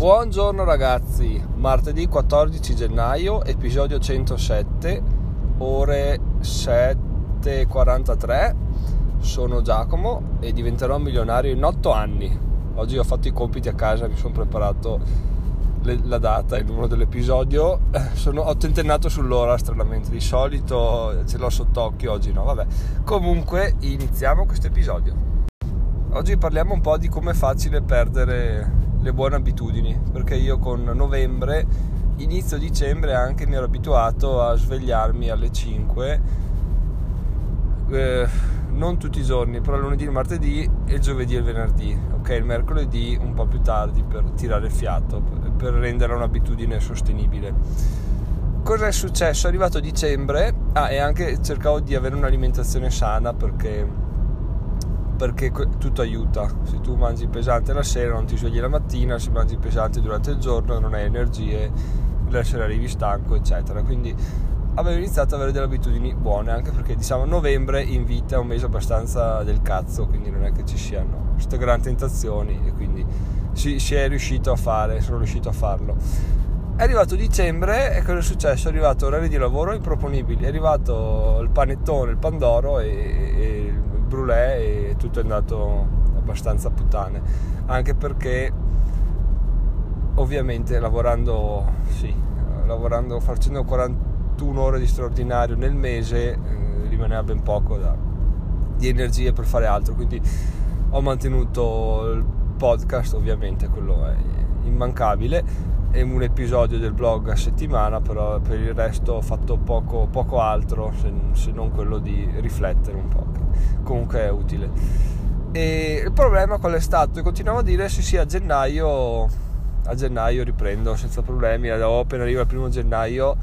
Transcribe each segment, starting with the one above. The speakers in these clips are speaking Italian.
Buongiorno ragazzi, martedì 14 gennaio, episodio 107, ore 7.43. Sono Giacomo e diventerò milionario in 8 anni. Oggi ho fatto i compiti a casa, mi sono preparato le, la data e il numero dell'episodio. Sono, ho tentennato sull'ora stranamente, di solito ce l'ho sott'occhio, oggi no, vabbè. Comunque iniziamo questo episodio. Oggi parliamo un po' di come è facile perdere le buone abitudini, perché io con novembre, inizio dicembre anche mi ero abituato a svegliarmi alle 5, eh, non tutti i giorni, però lunedì, il martedì e il giovedì e il venerdì, ok? Il mercoledì un po' più tardi per tirare il fiato, per rendere un'abitudine sostenibile. Cosa è successo? È arrivato dicembre, ah, e anche cercavo di avere un'alimentazione sana perché perché tutto aiuta. Se tu mangi pesante la sera non ti svegli la mattina, se mangi pesante durante il giorno non hai energie, la sera arrivi stanco, eccetera. Quindi avevo iniziato ad avere delle abitudini buone, anche perché diciamo novembre in vita è un mese abbastanza del cazzo, quindi non è che ci siano queste grandi tentazioni e quindi si, si è riuscito a fare, sono riuscito a farlo. È arrivato dicembre e cosa è successo? È arrivato orari di lavoro improponibili, è arrivato il panettone, il pandoro e, e brulè e tutto è andato abbastanza puttane. Anche perché ovviamente lavorando sì lavorando facendo 41 ore di straordinario nel mese eh, rimaneva ben poco da, di energie per fare altro. Quindi ho mantenuto il podcast ovviamente quello è immancabile e un episodio del blog a settimana, però per il resto ho fatto poco, poco altro se, se, non quello di riflettere un po', comunque è utile. E il problema qual è stato? Continuavo a dire sì sì a gennaio, a gennaio riprendo senza problemi, appena arriva il primo gennaio,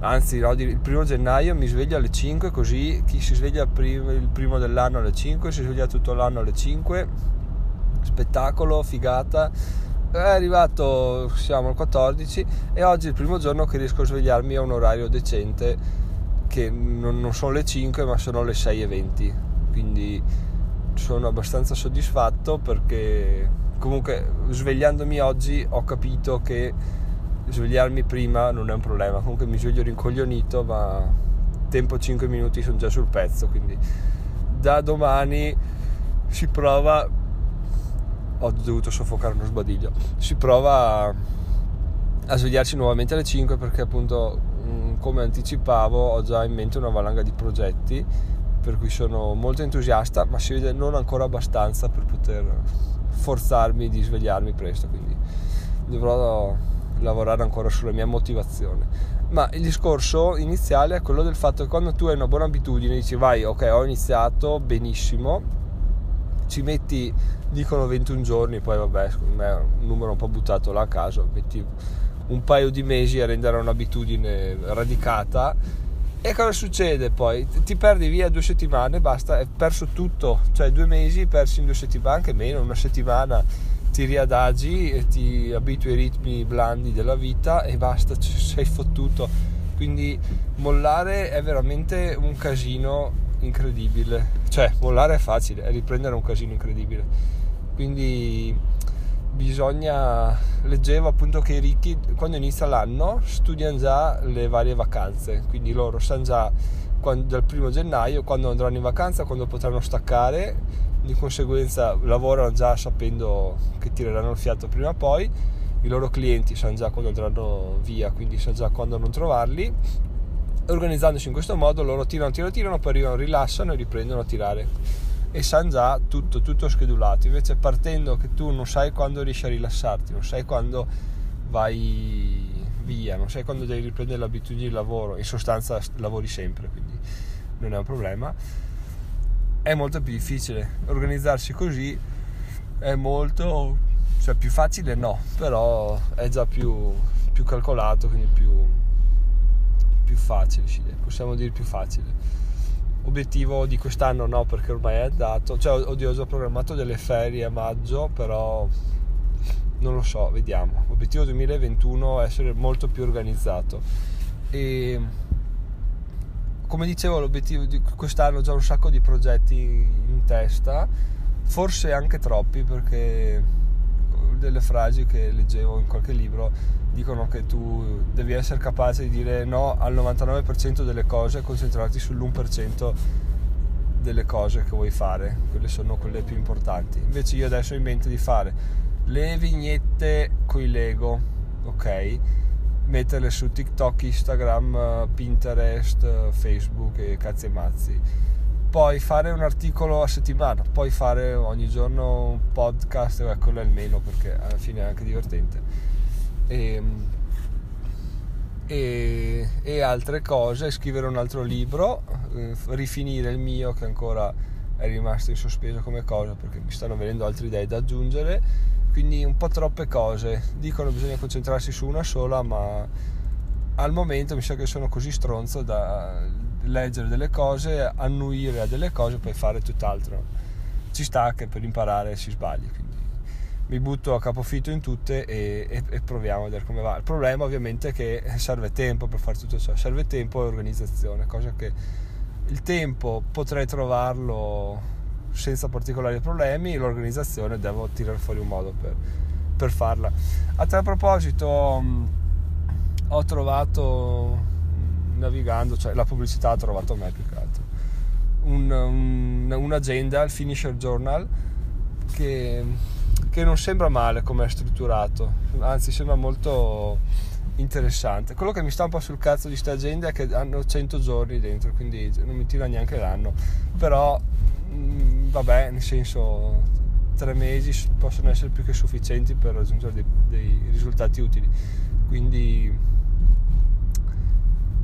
anzi no, il primo gennaio mi sveglio alle 5 così chi si sveglia il primo dell'anno alle 5 si sveglia tutto l'anno alle 5, spettacolo, figata è arrivato, siamo al 14 e oggi è il primo giorno che riesco a svegliarmi a un orario decente che non, non sono le 5 ma sono le 6.20 quindi sono abbastanza soddisfatto perché comunque svegliandomi oggi ho capito che svegliarmi prima non è un problema. Comunque mi sveglio rincoglionito ma tempo 5 minuti sono già sul pezzo quindi da domani si prova ho dovuto soffocare uno sbadiglio. Si prova a, svegliarsi nuovamente alle 5 perché appunto mm, come anticipavo ho già in mente una valanga di progetti per cui sono molto entusiasta ma si vede non ancora abbastanza per poter forzarmi di svegliarmi presto quindi dovrò lavorare ancora sulla mia motivazione ma il discorso iniziale è quello del fatto che quando tu hai una buona abitudine dici vai ok ho iniziato benissimo ci metti, dicono 21 giorni, poi vabbè, secondo me è un numero un po' buttato là a caso, metti un paio di mesi a rendere un'abitudine radicata e cosa succede poi? Ti perdi via due settimane, basta, hai perso tutto, cioè due mesi persi in due settimane, anche meno, una settimana ti riadagi e ti abitui ai ritmi blandi della vita e basta, sei fottuto. Quindi mollare è veramente un casino incredibile. Cioè, mollare è facile, è riprendere un casino incredibile. Quindi bisogna leggevo appunto che i ricchi quando inizia l'anno studiano già le varie vacanze quindi loro sanno già quando, dal primo gennaio quando andranno in vacanza quando potranno staccare di conseguenza lavorano già sapendo che tireranno il fiato prima o poi i loro clienti sanno già quando andranno via quindi sanno già quando non trovarli organizzandosi in questo modo loro tirano, tirano, tirano, poi arrivano, rilassano e riprendono a tirare. E sanno già tutto, tutto schedulato. Invece partendo che tu non sai quando riesci a rilassarti non sai quando vai via non sai quando devi riprendere l'abitudine di lavoro in sostanza lavori sempre quindi non è un problema. È molto più difficile. Organizzarsi così è molto cioè più facile no però è già più, più calcolato quindi più più facile, possiamo dire più facile. Obiettivo di quest'anno no, perché ormai è andato. Cioè, oddio, ho già programmato delle ferie a maggio, però non lo so, vediamo. Obiettivo 2021 è essere molto più organizzato. E come dicevo, l'obiettivo di quest'anno ho già un sacco di progetti in testa, forse anche troppi, perché delle frasi che leggevo in qualche libro dicono che tu devi essere capace di dire no al 99% delle cose e concentrarti sull'1% delle cose che vuoi fare, quelle sono quelle più importanti. Invece io adesso ho in mente di fare le vignette coi Lego, ok? Metterle su TikTok, Instagram, Pinterest, Facebook e cazzi e mazzi. Poi fare un articolo a settimana, poi fare ogni giorno un podcast, eh, quello è il meno perché alla fine è anche divertente e, ehm, e, e altre cose, scrivere un altro libro, eh, rifinire il mio che ancora è rimasto in sospeso come cosa perché mi stanno venendo altre idee da aggiungere, quindi un po' troppe cose. Dicono che bisogna concentrarsi su una sola, ma al momento mi sa che sono così stronzo da leggere delle cose, annuire a delle cose e poi fare tutt'altro. Ci sta che per imparare si sbagli. Quindi mi butto a capofitto in tutte e, e, e, proviamo a vedere come va. Il problema ovviamente è che serve tempo per fare tutto ciò, serve tempo e organizzazione, cosa che il tempo potrei trovarlo senza particolari problemi, l'organizzazione devo tirare fuori un modo per, per farla. A tal proposito mm, ho trovato navigando, cioè la pubblicità ha trovato me più che altro, un, un, un'agenda, il Finisher Journal, che che non sembra male come è strutturato, anzi sembra molto interessante. Quello che mi sta un po' sul cazzo di sta agenda è che hanno 100 giorni dentro, quindi non mi tira neanche l'anno, però mh, mm, vabbè, nel senso tre mesi possono essere più che sufficienti per raggiungere dei, dei risultati utili. Quindi,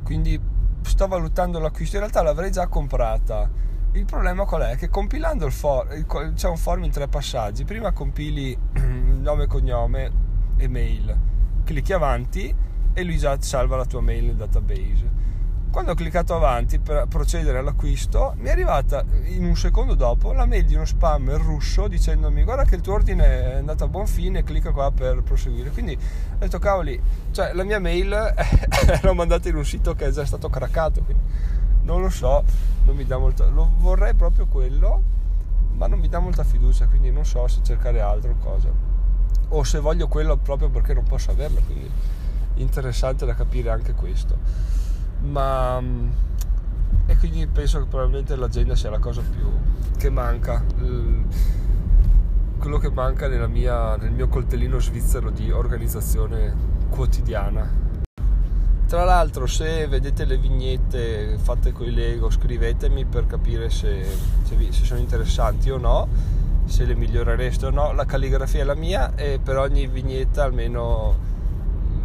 quindi sto valutando l'acquisto, in realtà l'avrei già comprata il problema qual è? Che compilando il form, c'è un form in tre passaggi. Prima compili nome, cognome e mail, clicchi avanti e lui già salva la tua mail nel database. Quando ho cliccato avanti per procedere all'acquisto, mi è arrivata in un secondo dopo la mail di uno spammer russo dicendomi guarda che il tuo ordine è andato a buon fine, clicca qua per proseguire. Quindi ho detto cavoli, cioè la mia mail l'ho mandata in un sito che è già stato craccato. Quindi non lo so, non mi dà molta, lo vorrei proprio quello, ma non mi dà molta fiducia, quindi non so se cercare altro cosa. O se voglio quello proprio perché non posso averlo, quindi interessante da capire anche questo. Ma e quindi penso che probabilmente l'agenda sia la cosa più che manca quello che manca mia, nel mio coltellino svizzero di organizzazione quotidiana tra l'altro se vedete le vignette fatte con i Lego scrivetemi per capire se, se, vi, se, sono interessanti o no, se le migliorereste o no. La calligrafia è la mia e per ogni vignetta almeno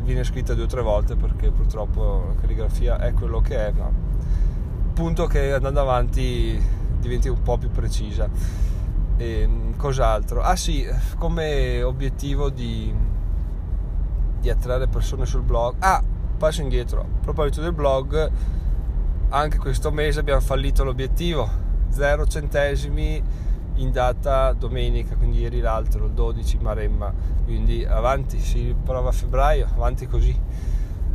viene scritta due o tre volte perché purtroppo la calligrafia è quello che è, ma punto che andando avanti diventi un po' più precisa. E, cos'altro? Ah sì, come obiettivo di, di attrarre persone sul blog. Ah, passo indietro. A proposito del blog, anche questo mese abbiamo fallito l'obiettivo, 0 centesimi in data domenica, quindi ieri l'altro, il 12 Maremma, quindi avanti, si prova a febbraio, avanti così.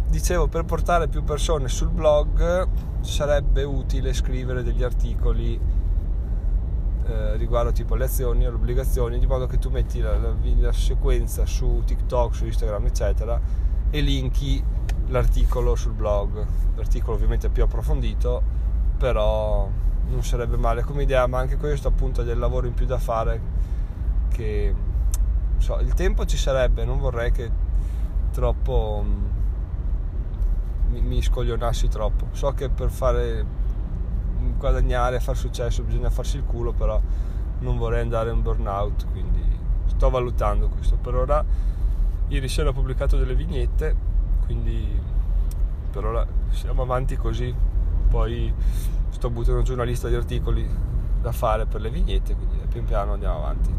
Dicevo, per portare più persone sul blog sarebbe utile scrivere degli articoli eh, riguardo tipo le azioni o le obbligazioni, di modo che tu metti la, la, la sequenza su TikTok, su Instagram, eccetera, e linki l'articolo sul blog, l'articolo ovviamente più approfondito, però non sarebbe male come idea, ma anche questo appunto è del lavoro in più da fare che so, il tempo ci sarebbe, non vorrei che troppo mm, mi, mi scoglionassi troppo. So che per fare guadagnare, far successo bisogna farsi il culo, però non vorrei andare in burnout, quindi sto valutando questo. Per ora ieri sera ho pubblicato delle vignette quindi per ora siamo avanti così. Poi sto buttando giù una lista di articoli da fare per le vignette quindi pian piano andiamo avanti.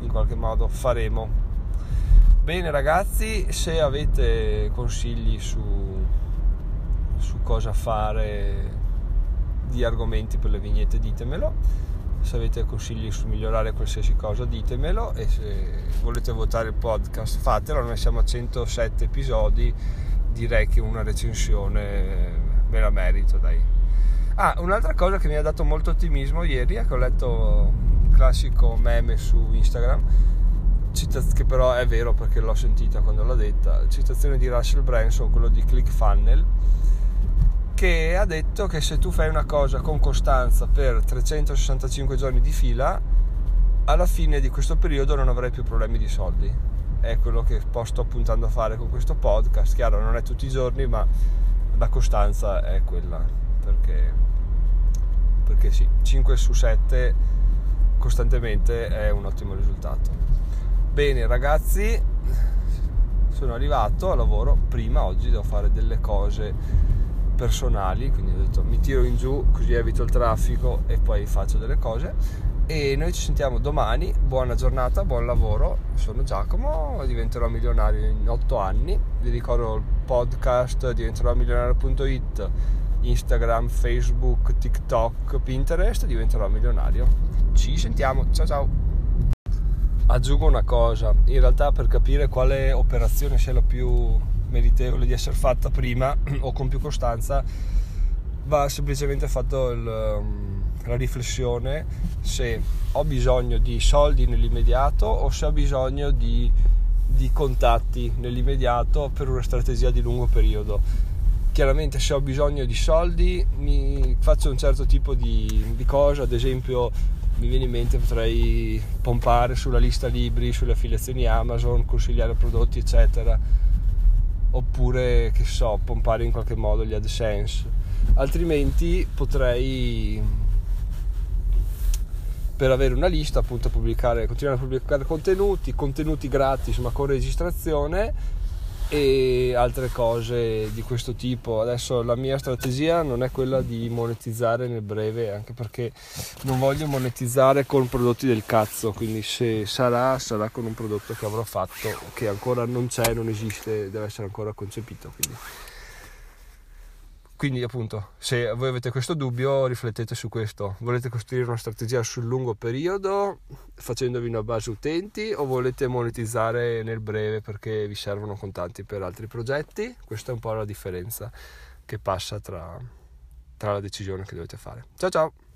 In qualche modo faremo. Bene ragazzi se avete consigli su, su cosa fare di argomenti per le vignette ditemelo. Se avete consigli su migliorare qualsiasi cosa ditemelo. E se volete votare il podcast fatelo. Noi siamo a 107 episodi direi che una recensione me la merito, dai. Ah, un'altra cosa che mi ha dato molto ottimismo ieri è che ho letto il classico meme su Instagram che però è vero perché l'ho sentita quando l'ha detta, citazione di Russell Branson, quello di ClickFunnels, che ha detto che se tu fai una cosa con costanza per 365 giorni di fila, alla fine di questo periodo non avrai più problemi di soldi. È quello che sto puntando a fare con questo podcast. Chiaro, non è tutti i giorni, ma la costanza è quella. Perché, perché sì, 5 su 7 costantemente è un ottimo risultato. Bene ragazzi, sono arrivato a lavoro prima, oggi devo fare delle cose personali, quindi ho detto mi tiro in giù così evito il traffico e poi faccio delle cose e noi ci sentiamo domani, buona giornata, buon lavoro, sono Giacomo, diventerò milionario in 8 anni, vi ricordo il podcast diventerò milionario.it, Instagram, Facebook, TikTok, Pinterest, diventerò milionario. Ci sentiamo, ciao ciao! Aggiungo una cosa, in realtà per capire quale operazione sia la più meritevole di essere fatta prima o con più costanza, va semplicemente fatto il, um, la riflessione se ho bisogno di soldi nell'immediato o se ho bisogno di, di contatti nell'immediato per una strategia di lungo periodo. Chiaramente se ho bisogno di soldi mi faccio un certo tipo di, di, cosa, ad esempio mi viene in mente potrei pompare sulla lista libri, sulle affiliazioni Amazon, consigliare prodotti eccetera. Oppure che so pompare in qualche modo gli AdSense. Altrimenti potrei per avere una lista appunto pubblicare continuare a pubblicare contenuti contenuti gratis ma con registrazione e altre cose di questo tipo. Adesso la mia strategia non è quella di monetizzare nel breve, anche perché non voglio monetizzare con prodotti del cazzo, quindi se sarà sarà con un prodotto che avrò fatto che ancora non c'è, non esiste, deve essere ancora concepito, quindi quindi appunto, se voi avete questo dubbio, riflettete su questo. Volete costruire una strategia sul lungo periodo facendovi una base utenti o volete monetizzare nel breve perché vi servono contanti per altri progetti? Questa è un po' la differenza che passa tra, tra la decisione che dovete fare. Ciao ciao!